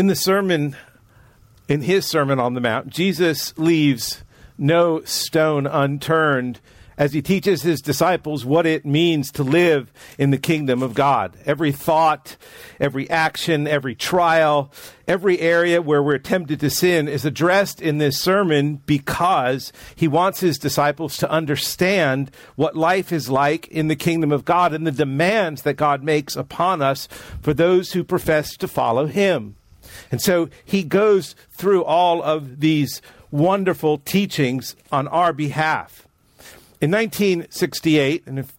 In the sermon, in his Sermon on the Mount, Jesus leaves no stone unturned as he teaches his disciples what it means to live in the kingdom of God. Every thought, every action, every trial, every area where we're tempted to sin is addressed in this sermon because he wants his disciples to understand what life is like in the kingdom of God and the demands that God makes upon us for those who profess to follow him. And so he goes through all of these wonderful teachings on our behalf. In 1968, and if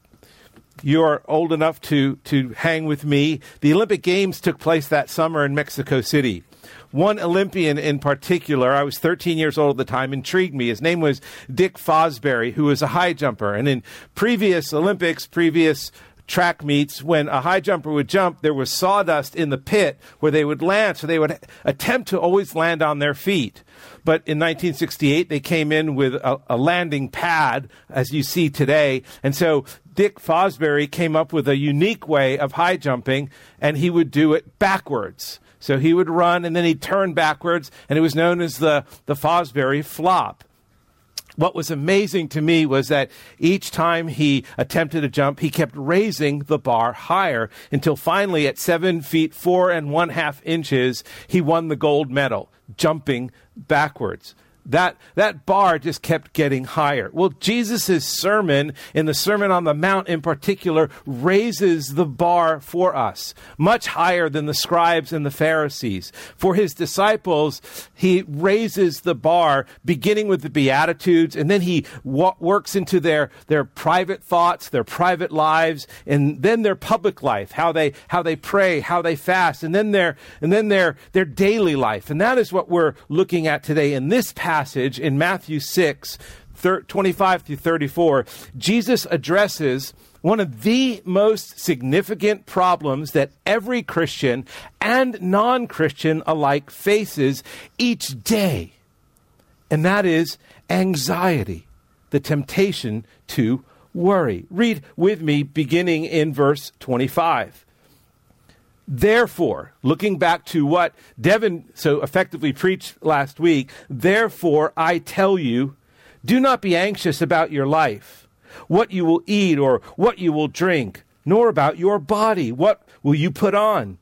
you're old enough to, to hang with me, the Olympic Games took place that summer in Mexico City. One Olympian in particular, I was 13 years old at the time, intrigued me. His name was Dick Fosbury, who was a high jumper. And in previous Olympics, previous track meets, when a high jumper would jump, there was sawdust in the pit where they would land, so they would attempt to always land on their feet. But in 1968, they came in with a, a landing pad, as you see today. And so Dick Fosbury came up with a unique way of high jumping, and he would do it backwards. So he would run and then he'd turn backwards, and it was known as the, the Fosbury flop what was amazing to me was that each time he attempted a jump, he kept raising the bar higher until finally, at seven feet four and one half inches, he won the gold medal, jumping backwards that, that bar just kept getting higher. Well, Jesus' sermon, in the Sermon on the Mount in particular, raises the bar for us, much higher than the scribes and the Pharisees. For his disciples, he raises the bar, beginning with the Beatitudes, and then he wa- works into their, their private thoughts, their private lives, and then their public life, how they, how they pray, how they fast, and then their, and then their, their daily life. And that is what we're looking at today in this passage passage in Matthew 6, 25 through 34, Jesus addresses one of the most significant problems that every Christian and non Christian alike faces each day, and that is anxiety, the temptation to worry. Read with me beginning in verse 25. Therefore, looking back to what Devin so effectively preached last week, therefore I tell you, do not be anxious about your life, what you will eat or what you will drink, nor about your body, what will you put on.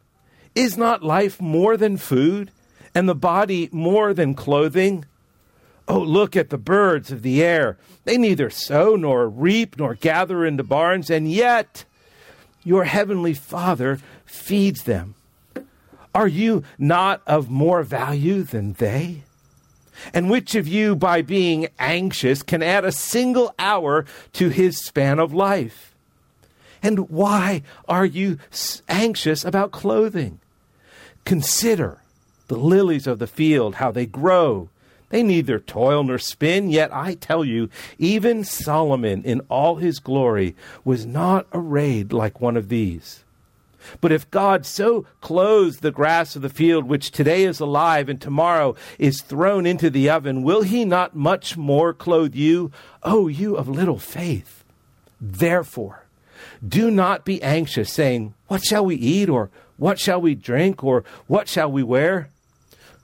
Is not life more than food, and the body more than clothing? Oh, look at the birds of the air. They neither sow nor reap nor gather into barns, and yet your heavenly Father feeds them. Are you not of more value than they? And which of you, by being anxious, can add a single hour to his span of life? And why are you anxious about clothing? Consider the lilies of the field, how they grow. They neither toil nor spin, yet I tell you, even Solomon in all his glory was not arrayed like one of these. But if God so clothes the grass of the field, which today is alive and tomorrow is thrown into the oven, will he not much more clothe you, O you of little faith? Therefore, do not be anxious, saying, What shall we eat, or what shall we drink, or what shall we wear?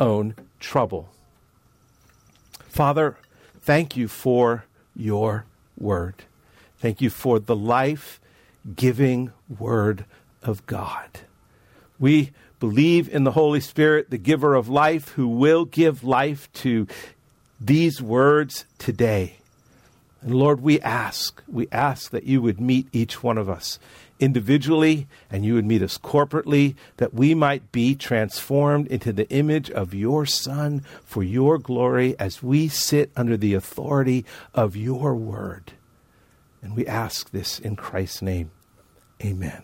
own trouble. Father, thank you for your word. Thank you for the life giving word of God. We believe in the Holy Spirit, the giver of life, who will give life to these words today. And Lord, we ask, we ask that you would meet each one of us individually and you would meet us corporately, that we might be transformed into the image of your Son for your glory as we sit under the authority of your word. And we ask this in Christ's name. Amen.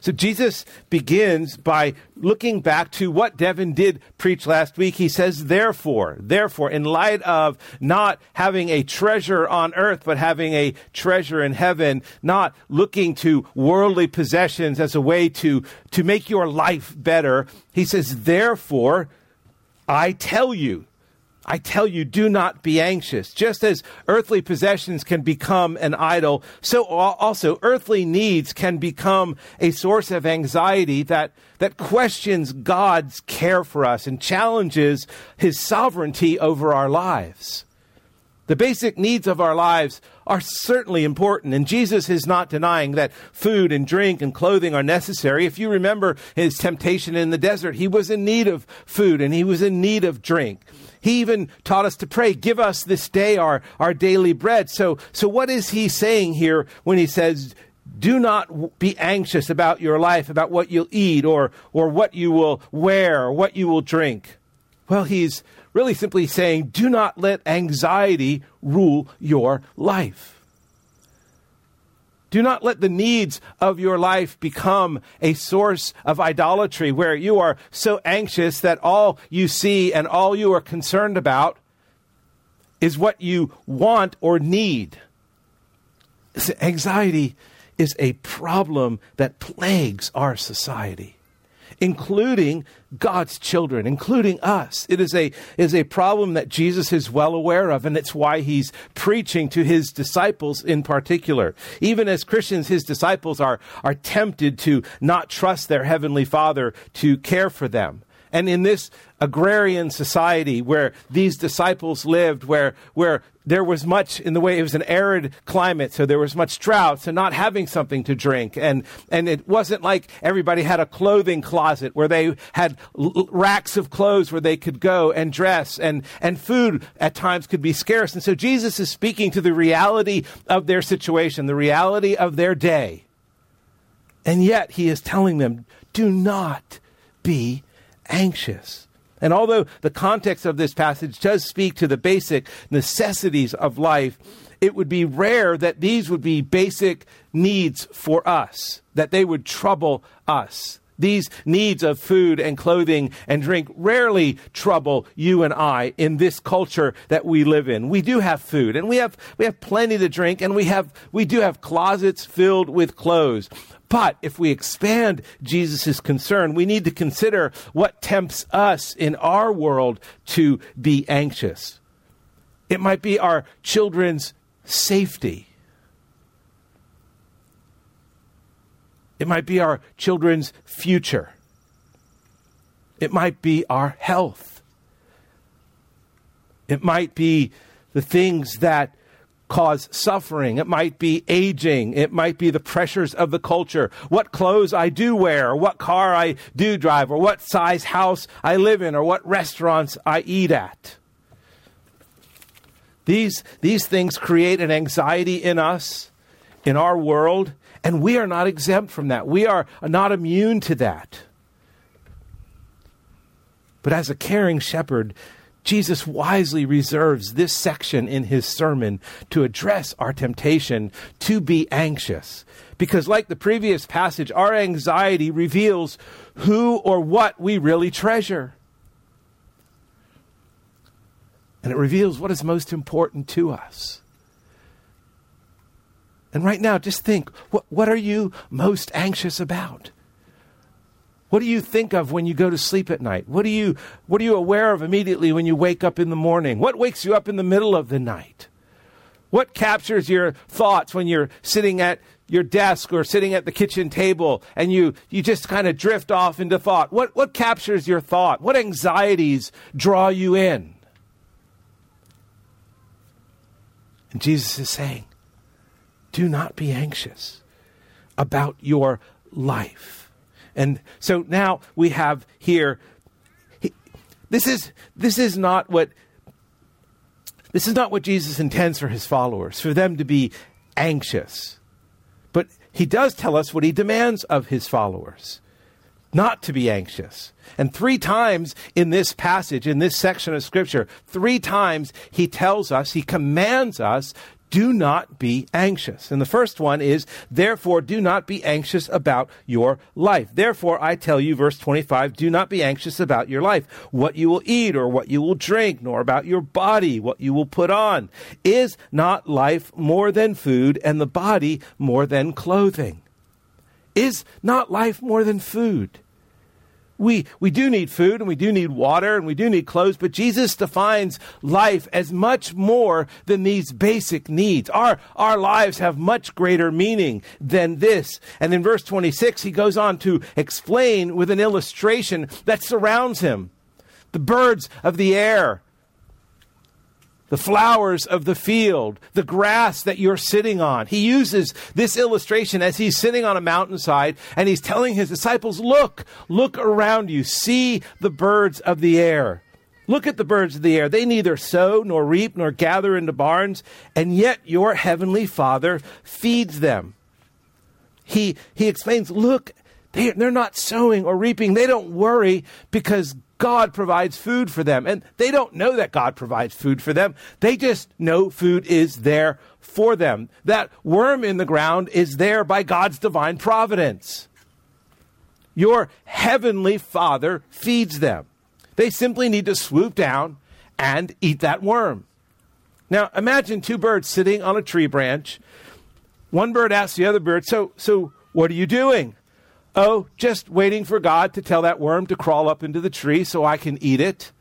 So Jesus begins by looking back to what Devin did preach last week. He says, therefore, therefore, in light of not having a treasure on earth, but having a treasure in heaven, not looking to worldly possessions as a way to, to make your life better, he says, therefore, I tell you, I tell you, do not be anxious. Just as earthly possessions can become an idol, so also earthly needs can become a source of anxiety that, that questions God's care for us and challenges his sovereignty over our lives. The basic needs of our lives are certainly important, and Jesus is not denying that food and drink and clothing are necessary. If you remember his temptation in the desert, he was in need of food and he was in need of drink. He even taught us to pray, give us this day our, our daily bread. So, so what is he saying here when he says, do not be anxious about your life, about what you'll eat or, or what you will wear or what you will drink? Well, he's really simply saying, do not let anxiety rule your life. Do not let the needs of your life become a source of idolatry where you are so anxious that all you see and all you are concerned about is what you want or need. Anxiety is a problem that plagues our society including God's children, including us. It is a, is a problem that Jesus is well aware of, and it's why he's preaching to his disciples in particular. Even as Christians, his disciples are, are tempted to not trust their heavenly Father to care for them. And in this agrarian society where these disciples lived, where, where there was much in the way it was an arid climate, so there was much drought, so not having something to drink. And, and it wasn't like everybody had a clothing closet where they had l- racks of clothes where they could go and dress, and, and food at times could be scarce. And so Jesus is speaking to the reality of their situation, the reality of their day. And yet he is telling them, do not be anxious. And although the context of this passage does speak to the basic necessities of life, it would be rare that these would be basic needs for us, that they would trouble us. These needs of food and clothing and drink rarely trouble you and I in this culture that we live in. We do have food and we have, we have plenty to drink and we have, we do have closets filled with clothes. But if we expand Jesus' concern, we need to consider what tempts us in our world to be anxious. It might be our children's safety. It might be our children's future. It might be our health. It might be the things that cause suffering. It might be aging. It might be the pressures of the culture. What clothes I do wear, or what car I do drive, or what size house I live in, or what restaurants I eat at. These, these things create an anxiety in us, in our world, and we are not exempt from that. We are not immune to that. But as a caring shepherd, Jesus wisely reserves this section in his sermon to address our temptation to be anxious. Because, like the previous passage, our anxiety reveals who or what we really treasure. And it reveals what is most important to us. And right now, just think what, what are you most anxious about? What do you think of when you go to sleep at night? What, do you, what are you aware of immediately when you wake up in the morning? What wakes you up in the middle of the night? What captures your thoughts when you're sitting at your desk or sitting at the kitchen table and you, you just kind of drift off into thought? What, what captures your thought? What anxieties draw you in? And Jesus is saying, do not be anxious about your life. And so now we have here he, this is this is not what this is not what Jesus intends for his followers, for them to be anxious. But he does tell us what he demands of his followers not to be anxious. And three times in this passage, in this section of Scripture, three times he tells us, he commands us do not be anxious. And the first one is, therefore, do not be anxious about your life. Therefore, I tell you, verse 25, do not be anxious about your life, what you will eat or what you will drink, nor about your body, what you will put on. Is not life more than food and the body more than clothing? Is not life more than food? We, we do need food and we do need water and we do need clothes, but Jesus defines life as much more than these basic needs. Our, our lives have much greater meaning than this. And in verse 26, he goes on to explain with an illustration that surrounds him. The birds of the air, the flowers of the field, the grass that you're sitting on. He uses this illustration as he's sitting on a mountainside and he's telling his disciples, Look, look around you, see the birds of the air. Look at the birds of the air. They neither sow nor reap nor gather into barns, and yet your heavenly Father feeds them. He, he explains, Look, they, they're not sowing or reaping. They don't worry because God provides food for them. And they don't know that God provides food for them. They just know food is there for them. That worm in the ground is there by God's divine providence. Your heavenly Father feeds them. They simply need to swoop down and eat that worm. Now, imagine two birds sitting on a tree branch. One bird asks the other bird, So, so what are you doing? Oh, just waiting for God to tell that worm to crawl up into the tree so I can eat it.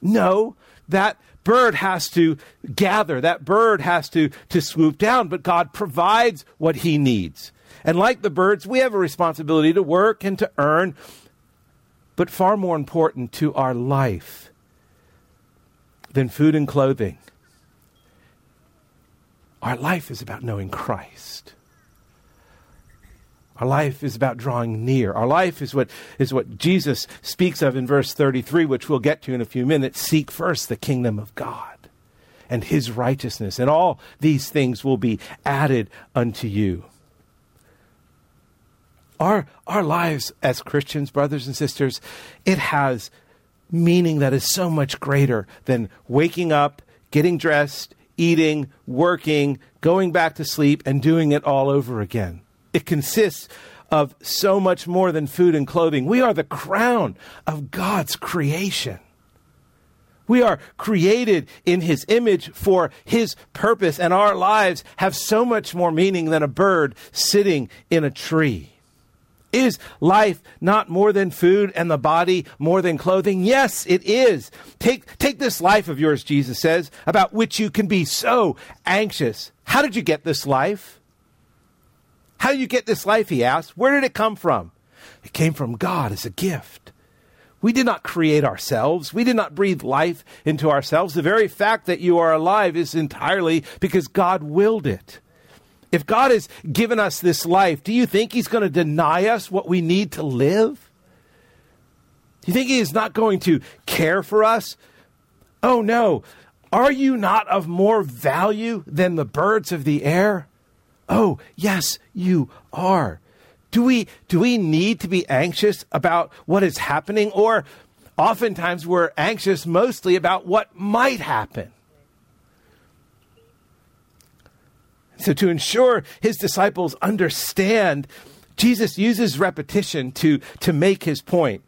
No, that bird has to gather, that bird has to, to swoop down, but God provides what he needs. And like the birds, we have a responsibility to work and to earn, but far more important to our life than food and clothing. Our life is about knowing Christ. Our life is about drawing near. Our life is what, is what Jesus speaks of in verse 33, which we'll get to in a few minutes. Seek first the kingdom of God and his righteousness, and all these things will be added unto you. Our, our lives as Christians, brothers and sisters, it has meaning that is so much greater than waking up, getting dressed, eating, working, going back to sleep, and doing it all over again. It consists of so much more than food and clothing. We are the crown of God's creation. We are created in His image for His purpose, and our lives have so much more meaning than a bird sitting in a tree. Is life not more than food and the body more than clothing? Yes, it is. Take, take this life of yours, Jesus says, about which you can be so anxious. How did you get this life? How do you get this life? He asked. Where did it come from? It came from God as a gift. We did not create ourselves. We did not breathe life into ourselves. The very fact that you are alive is entirely because God willed it. If God has given us this life, do you think He's going to deny us what we need to live? Do you think He is not going to care for us? Oh no. Are you not of more value than the birds of the air? Oh, yes, you are. Do we, do we need to be anxious about what is happening? Or oftentimes we're anxious mostly about what might happen. So, to ensure his disciples understand, Jesus uses repetition to, to make his point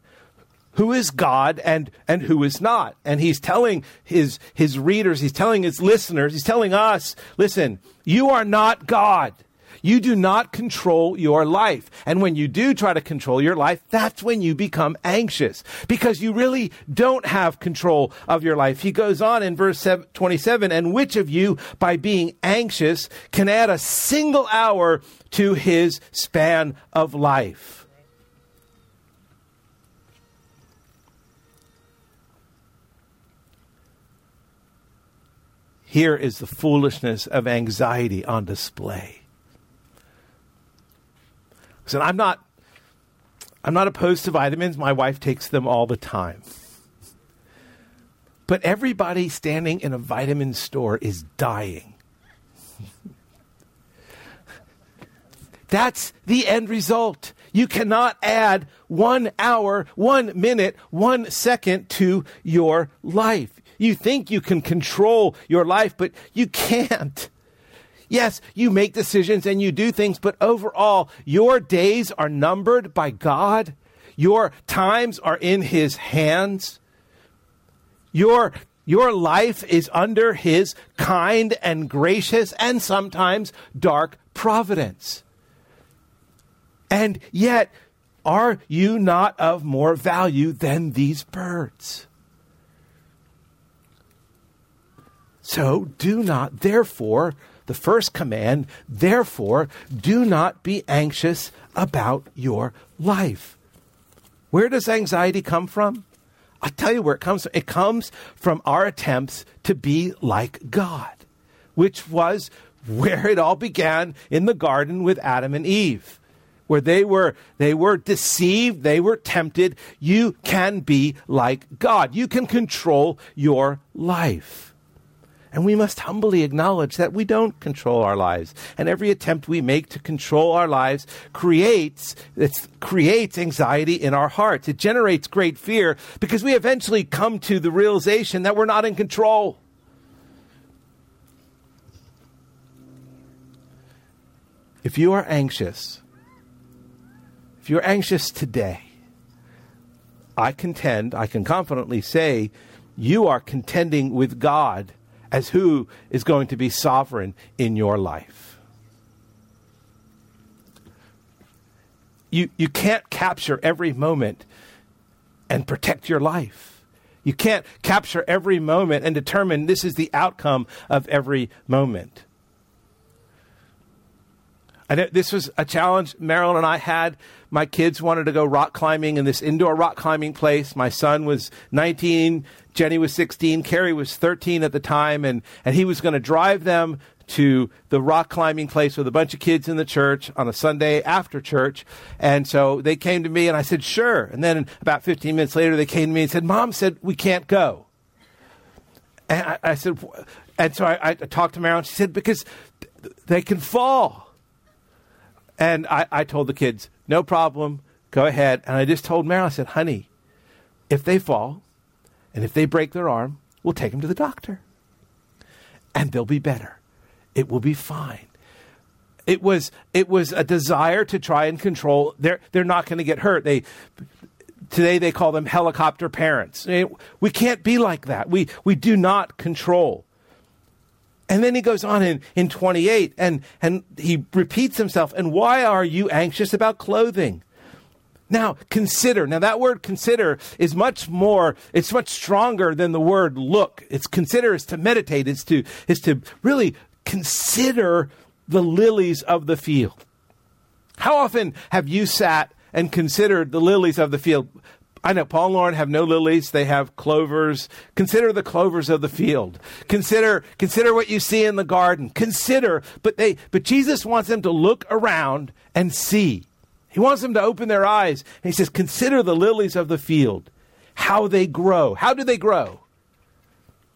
who is God and, and who is not. And he's telling his, his readers, he's telling his listeners, he's telling us, listen, you are not God. You do not control your life. And when you do try to control your life, that's when you become anxious because you really don't have control of your life. He goes on in verse 27 and which of you, by being anxious, can add a single hour to his span of life? Here is the foolishness of anxiety on display. Listen, I'm not I'm not opposed to vitamins. My wife takes them all the time. But everybody standing in a vitamin store is dying. That's the end result. You cannot add one hour, one minute, one second to your life. You think you can control your life, but you can't. Yes, you make decisions and you do things, but overall, your days are numbered by God. Your times are in His hands. Your, your life is under His kind and gracious and sometimes dark providence. And yet, are you not of more value than these birds? So do not, therefore, the first command, therefore, do not be anxious about your life. Where does anxiety come from? I'll tell you where it comes from. It comes from our attempts to be like God, which was where it all began in the garden with Adam and Eve where they were they were deceived they were tempted you can be like god you can control your life and we must humbly acknowledge that we don't control our lives. And every attempt we make to control our lives creates, it creates anxiety in our hearts. It generates great fear because we eventually come to the realization that we're not in control. If you are anxious, if you're anxious today, I contend, I can confidently say, you are contending with God as who is going to be sovereign in your life. You, you can't capture every moment and protect your life. You can't capture every moment and determine this is the outcome of every moment. This was a challenge Marilyn and I had. My kids wanted to go rock climbing in this indoor rock climbing place. My son was 19, Jenny was 16, Carrie was 13 at the time, and, and he was going to drive them to the rock climbing place with a bunch of kids in the church on a Sunday after church. And so they came to me and I said, sure. And then about 15 minutes later, they came to me and said, Mom said, we can't go. And I, I said, and so I, I talked to Marilyn. She said, because they can fall. And I, I told the kids, no problem, go ahead. And I just told Meryl, I said, honey, if they fall and if they break their arm, we'll take them to the doctor. And they'll be better. It will be fine. It was it was a desire to try and control. They're they're not going to get hurt. They today they call them helicopter parents. We can't be like that. We we do not control. And then he goes on in, in 28 and, and he repeats himself. And why are you anxious about clothing? Now, consider. Now, that word consider is much more, it's much stronger than the word look. It's consider is to meditate, is to, is to really consider the lilies of the field. How often have you sat and considered the lilies of the field? I know Paul and Lauren have no lilies, they have clovers. Consider the clovers of the field. Consider consider what you see in the garden. Consider, but they but Jesus wants them to look around and see. He wants them to open their eyes. And he says, "Consider the lilies of the field, how they grow. How do they grow?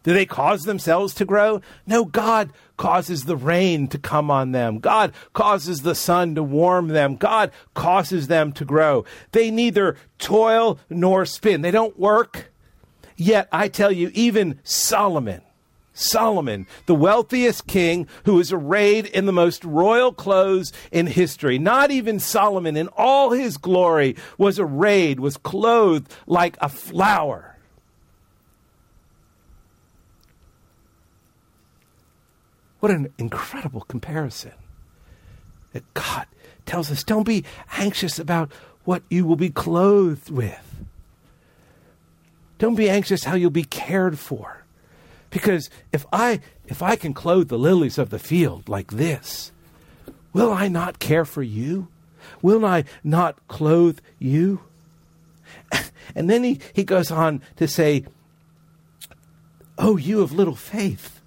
Do they cause themselves to grow? No, God causes the rain to come on them. God causes the sun to warm them. God causes them to grow. They neither toil nor spin. They don't work. Yet, I tell you, even Solomon, Solomon, the wealthiest king who is arrayed in the most royal clothes in history. Not even Solomon in all his glory was arrayed, was clothed like a flower. What an incredible comparison. That God tells us don't be anxious about what you will be clothed with. Don't be anxious how you'll be cared for. Because if I if I can clothe the lilies of the field like this, will I not care for you? Will I not clothe you? And then he, he goes on to say, Oh, you of little faith.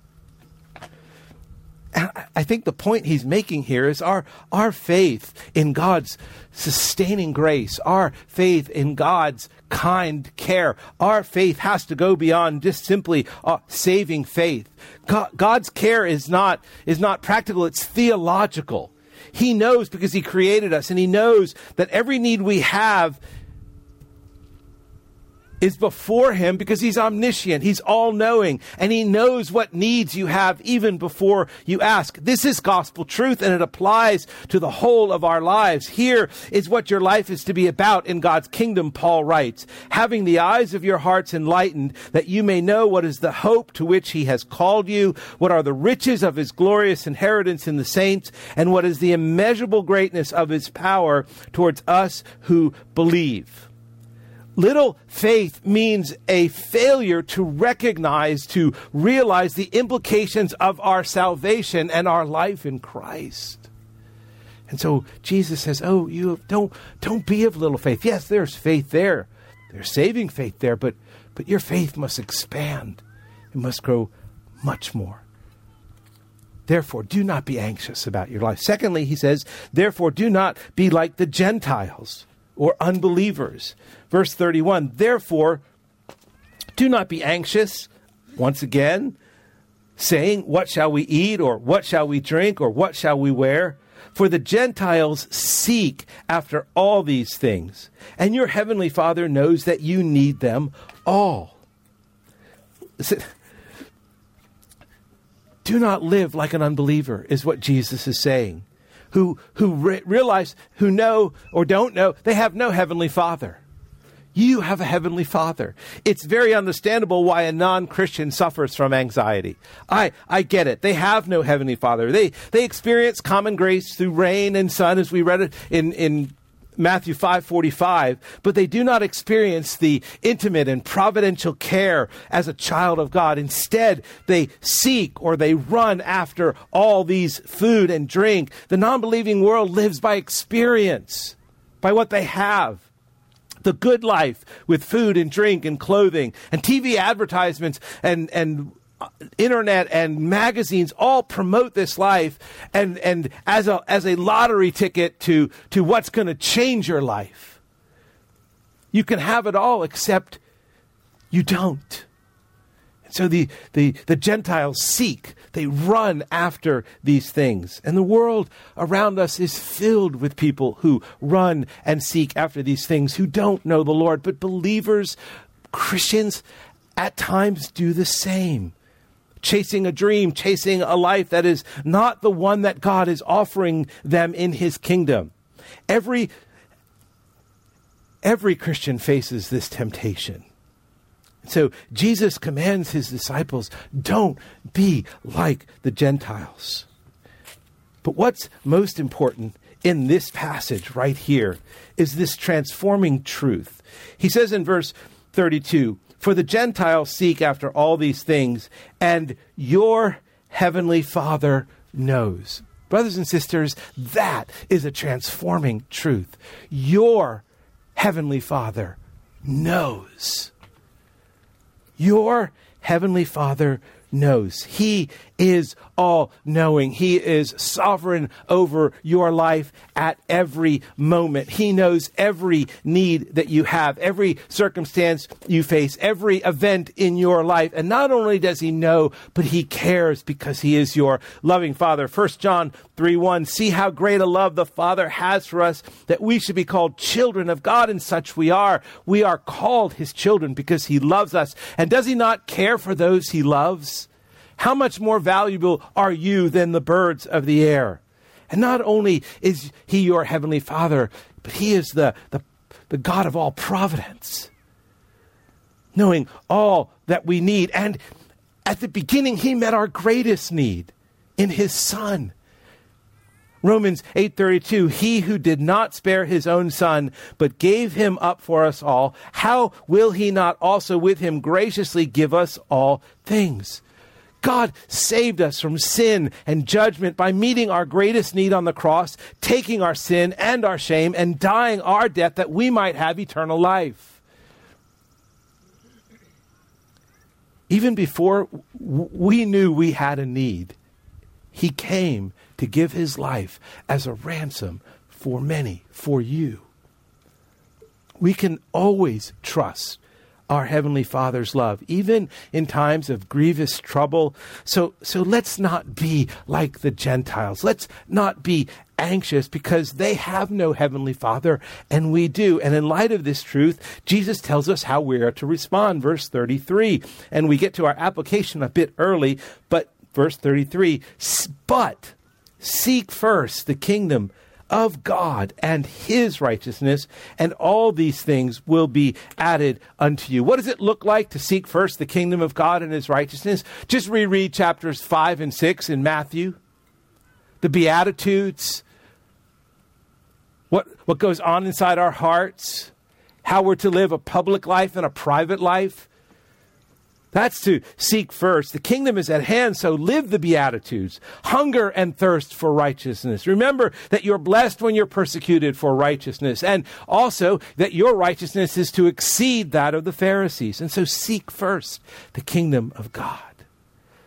I think the point he's making here is our, our faith in God's sustaining grace, our faith in God's kind care, our faith has to go beyond just simply uh, saving faith. God, God's care is not, is not practical, it's theological. He knows because He created us, and He knows that every need we have is before him because he's omniscient. He's all knowing and he knows what needs you have even before you ask. This is gospel truth and it applies to the whole of our lives. Here is what your life is to be about in God's kingdom, Paul writes. Having the eyes of your hearts enlightened that you may know what is the hope to which he has called you, what are the riches of his glorious inheritance in the saints, and what is the immeasurable greatness of his power towards us who believe. Little faith means a failure to recognize, to realize the implications of our salvation and our life in Christ. And so Jesus says, "Oh, you don't don't be of little faith. Yes, there's faith there. There's saving faith there, but but your faith must expand. It must grow much more. Therefore, do not be anxious about your life. Secondly, he says, therefore, do not be like the Gentiles or unbelievers. Verse 31 Therefore, do not be anxious, once again, saying, What shall we eat, or what shall we drink, or what shall we wear? For the Gentiles seek after all these things, and your heavenly Father knows that you need them all. Do not live like an unbeliever, is what Jesus is saying who, who re- realize, who know or don't know, they have no heavenly father. You have a heavenly father. It's very understandable why a non-Christian suffers from anxiety. I, I get it. They have no heavenly father. They, they experience common grace through rain and sun, as we read it in, in Matthew 5:45, but they do not experience the intimate and providential care as a child of God. Instead, they seek or they run after all these food and drink. The non-believing world lives by experience, by what they have. The good life with food and drink and clothing and TV advertisements and and internet and magazines all promote this life and, and as a, as a lottery ticket to, to what's going to change your life. You can have it all except you don't. And so the, the, the Gentiles seek, they run after these things. And the world around us is filled with people who run and seek after these things who don't know the Lord. But believers, Christians, at times do the same chasing a dream, chasing a life that is not the one that God is offering them in his kingdom. Every every Christian faces this temptation. So Jesus commands his disciples, don't be like the Gentiles. But what's most important in this passage right here is this transforming truth. He says in verse 32 for the Gentiles seek after all these things, and your heavenly Father knows. Brothers and sisters, that is a transforming truth. Your heavenly Father knows. Your heavenly Father knows. He is all knowing. He is sovereign over your life at every moment. He knows every need that you have, every circumstance you face, every event in your life. And not only does he know, but he cares because he is your loving father. 1 John 3 1. See how great a love the Father has for us that we should be called children of God, and such we are. We are called his children because he loves us. And does he not care for those he loves? How much more valuable are you than the birds of the air? And not only is he your heavenly father, but he is the, the, the God of all providence, knowing all that we need. And at the beginning, he met our greatest need in his son. Romans 8:32 He who did not spare his own son but gave him up for us all how will he not also with him graciously give us all things God saved us from sin and judgment by meeting our greatest need on the cross, taking our sin and our shame, and dying our death that we might have eternal life. Even before we knew we had a need, He came to give His life as a ransom for many, for you. We can always trust our heavenly Father's love, even in times of grievous trouble. So, so let's not be like the Gentiles. Let's not be anxious because they have no heavenly Father and we do. And in light of this truth, Jesus tells us how we are to respond. Verse 33. And we get to our application a bit early, but verse 33 but seek first the kingdom of God and his righteousness, and all these things will be added unto you. What does it look like to seek first the kingdom of God and his righteousness? Just reread chapters 5 and 6 in Matthew. The Beatitudes, what, what goes on inside our hearts, how we're to live a public life and a private life. That's to seek first. The kingdom is at hand, so live the Beatitudes. Hunger and thirst for righteousness. Remember that you're blessed when you're persecuted for righteousness, and also that your righteousness is to exceed that of the Pharisees. And so seek first the kingdom of God.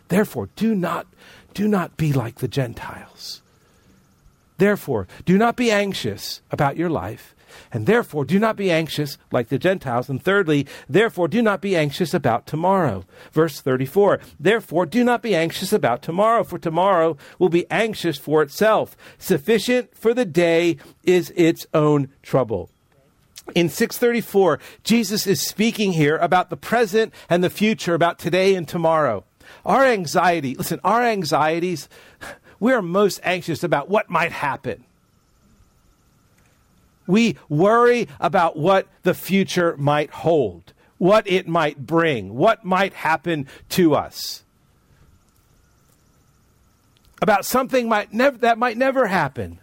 Therefore, do not, do not be like the Gentiles. Therefore, do not be anxious about your life and therefore, do not be anxious like the Gentiles. And thirdly, therefore, do not be anxious about tomorrow. Verse 34 Therefore, do not be anxious about tomorrow, for tomorrow will be anxious for itself. Sufficient for the day is its own trouble. In 634, Jesus is speaking here about the present and the future, about today and tomorrow. Our anxiety, listen, our anxieties, we are most anxious about what might happen. We worry about what the future might hold, what it might bring, what might happen to us. About something might nev- that might never happen.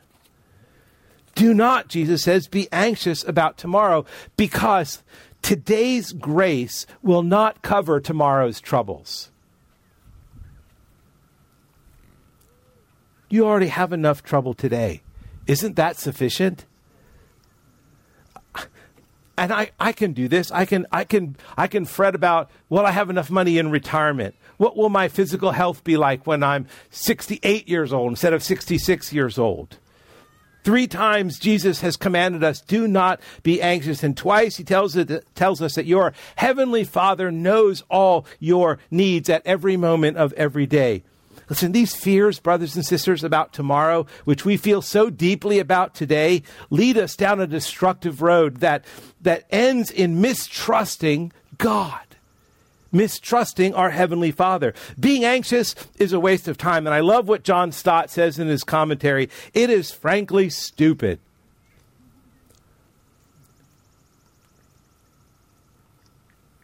Do not, Jesus says, be anxious about tomorrow because today's grace will not cover tomorrow's troubles. You already have enough trouble today. Isn't that sufficient? And I, I can do this. I can I can I can fret about will I have enough money in retirement? What will my physical health be like when I'm 68 years old instead of 66 years old? Three times Jesus has commanded us, do not be anxious. And twice he tells, it, tells us that your heavenly Father knows all your needs at every moment of every day. Listen, these fears, brothers and sisters, about tomorrow, which we feel so deeply about today, lead us down a destructive road that, that ends in mistrusting God, mistrusting our Heavenly Father. Being anxious is a waste of time. And I love what John Stott says in his commentary it is frankly stupid.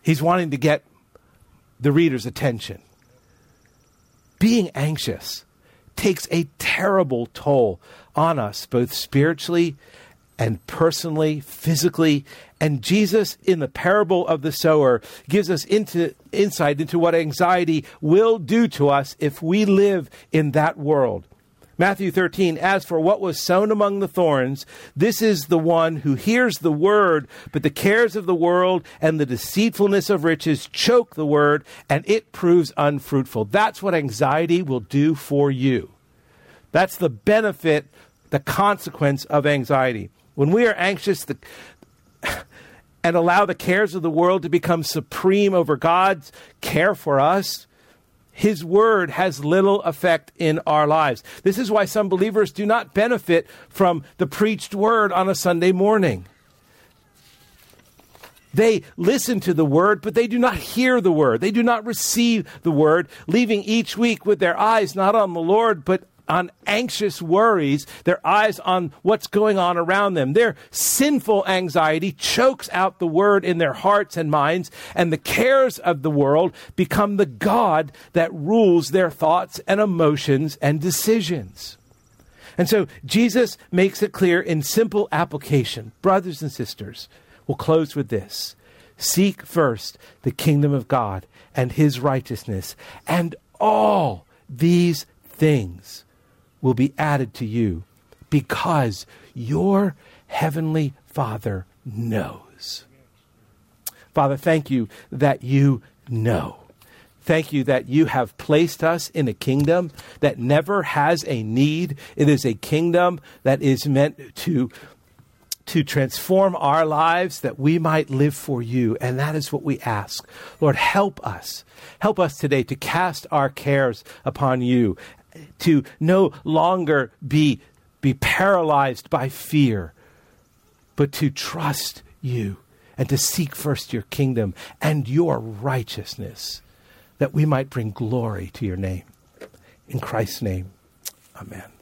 He's wanting to get the reader's attention being anxious takes a terrible toll on us, both spiritually and personally, physically. And Jesus, in the parable of the sower, gives us into, insight into what anxiety will do to us if we live in that world. Matthew 13, as for what was sown among the thorns, this is the one who hears the word, but the cares of the world and the deceitfulness of riches choke the word, and it proves unfruitful. That's what anxiety will do for you. That's the benefit, the consequence of anxiety. When we are anxious the, and allow the cares of the world to become supreme over God's care for us, his word has little effect in our lives. This is why some believers do not benefit from the preached word on a Sunday morning. They listen to the word, but they do not hear the word. They do not receive the word, leaving each week with their eyes not on the Lord, but on anxious worries, their eyes on what's going on around them. Their sinful anxiety chokes out the word in their hearts and minds, and the cares of the world become the God that rules their thoughts and emotions and decisions. And so Jesus makes it clear in simple application. Brothers and sisters, we'll close with this. Seek first the kingdom of God and his righteousness, and all these things will be added to you because your heavenly Father knows. Father, thank you that you know. Thank you that you have placed us in a kingdom that never has a need. It is a kingdom that is meant to to transform our lives that we might live for you. And that is what we ask. Lord, help us. Help us today to cast our cares upon you, to no longer be, be paralyzed by fear, but to trust you and to seek first your kingdom and your righteousness, that we might bring glory to your name. In Christ's name, amen.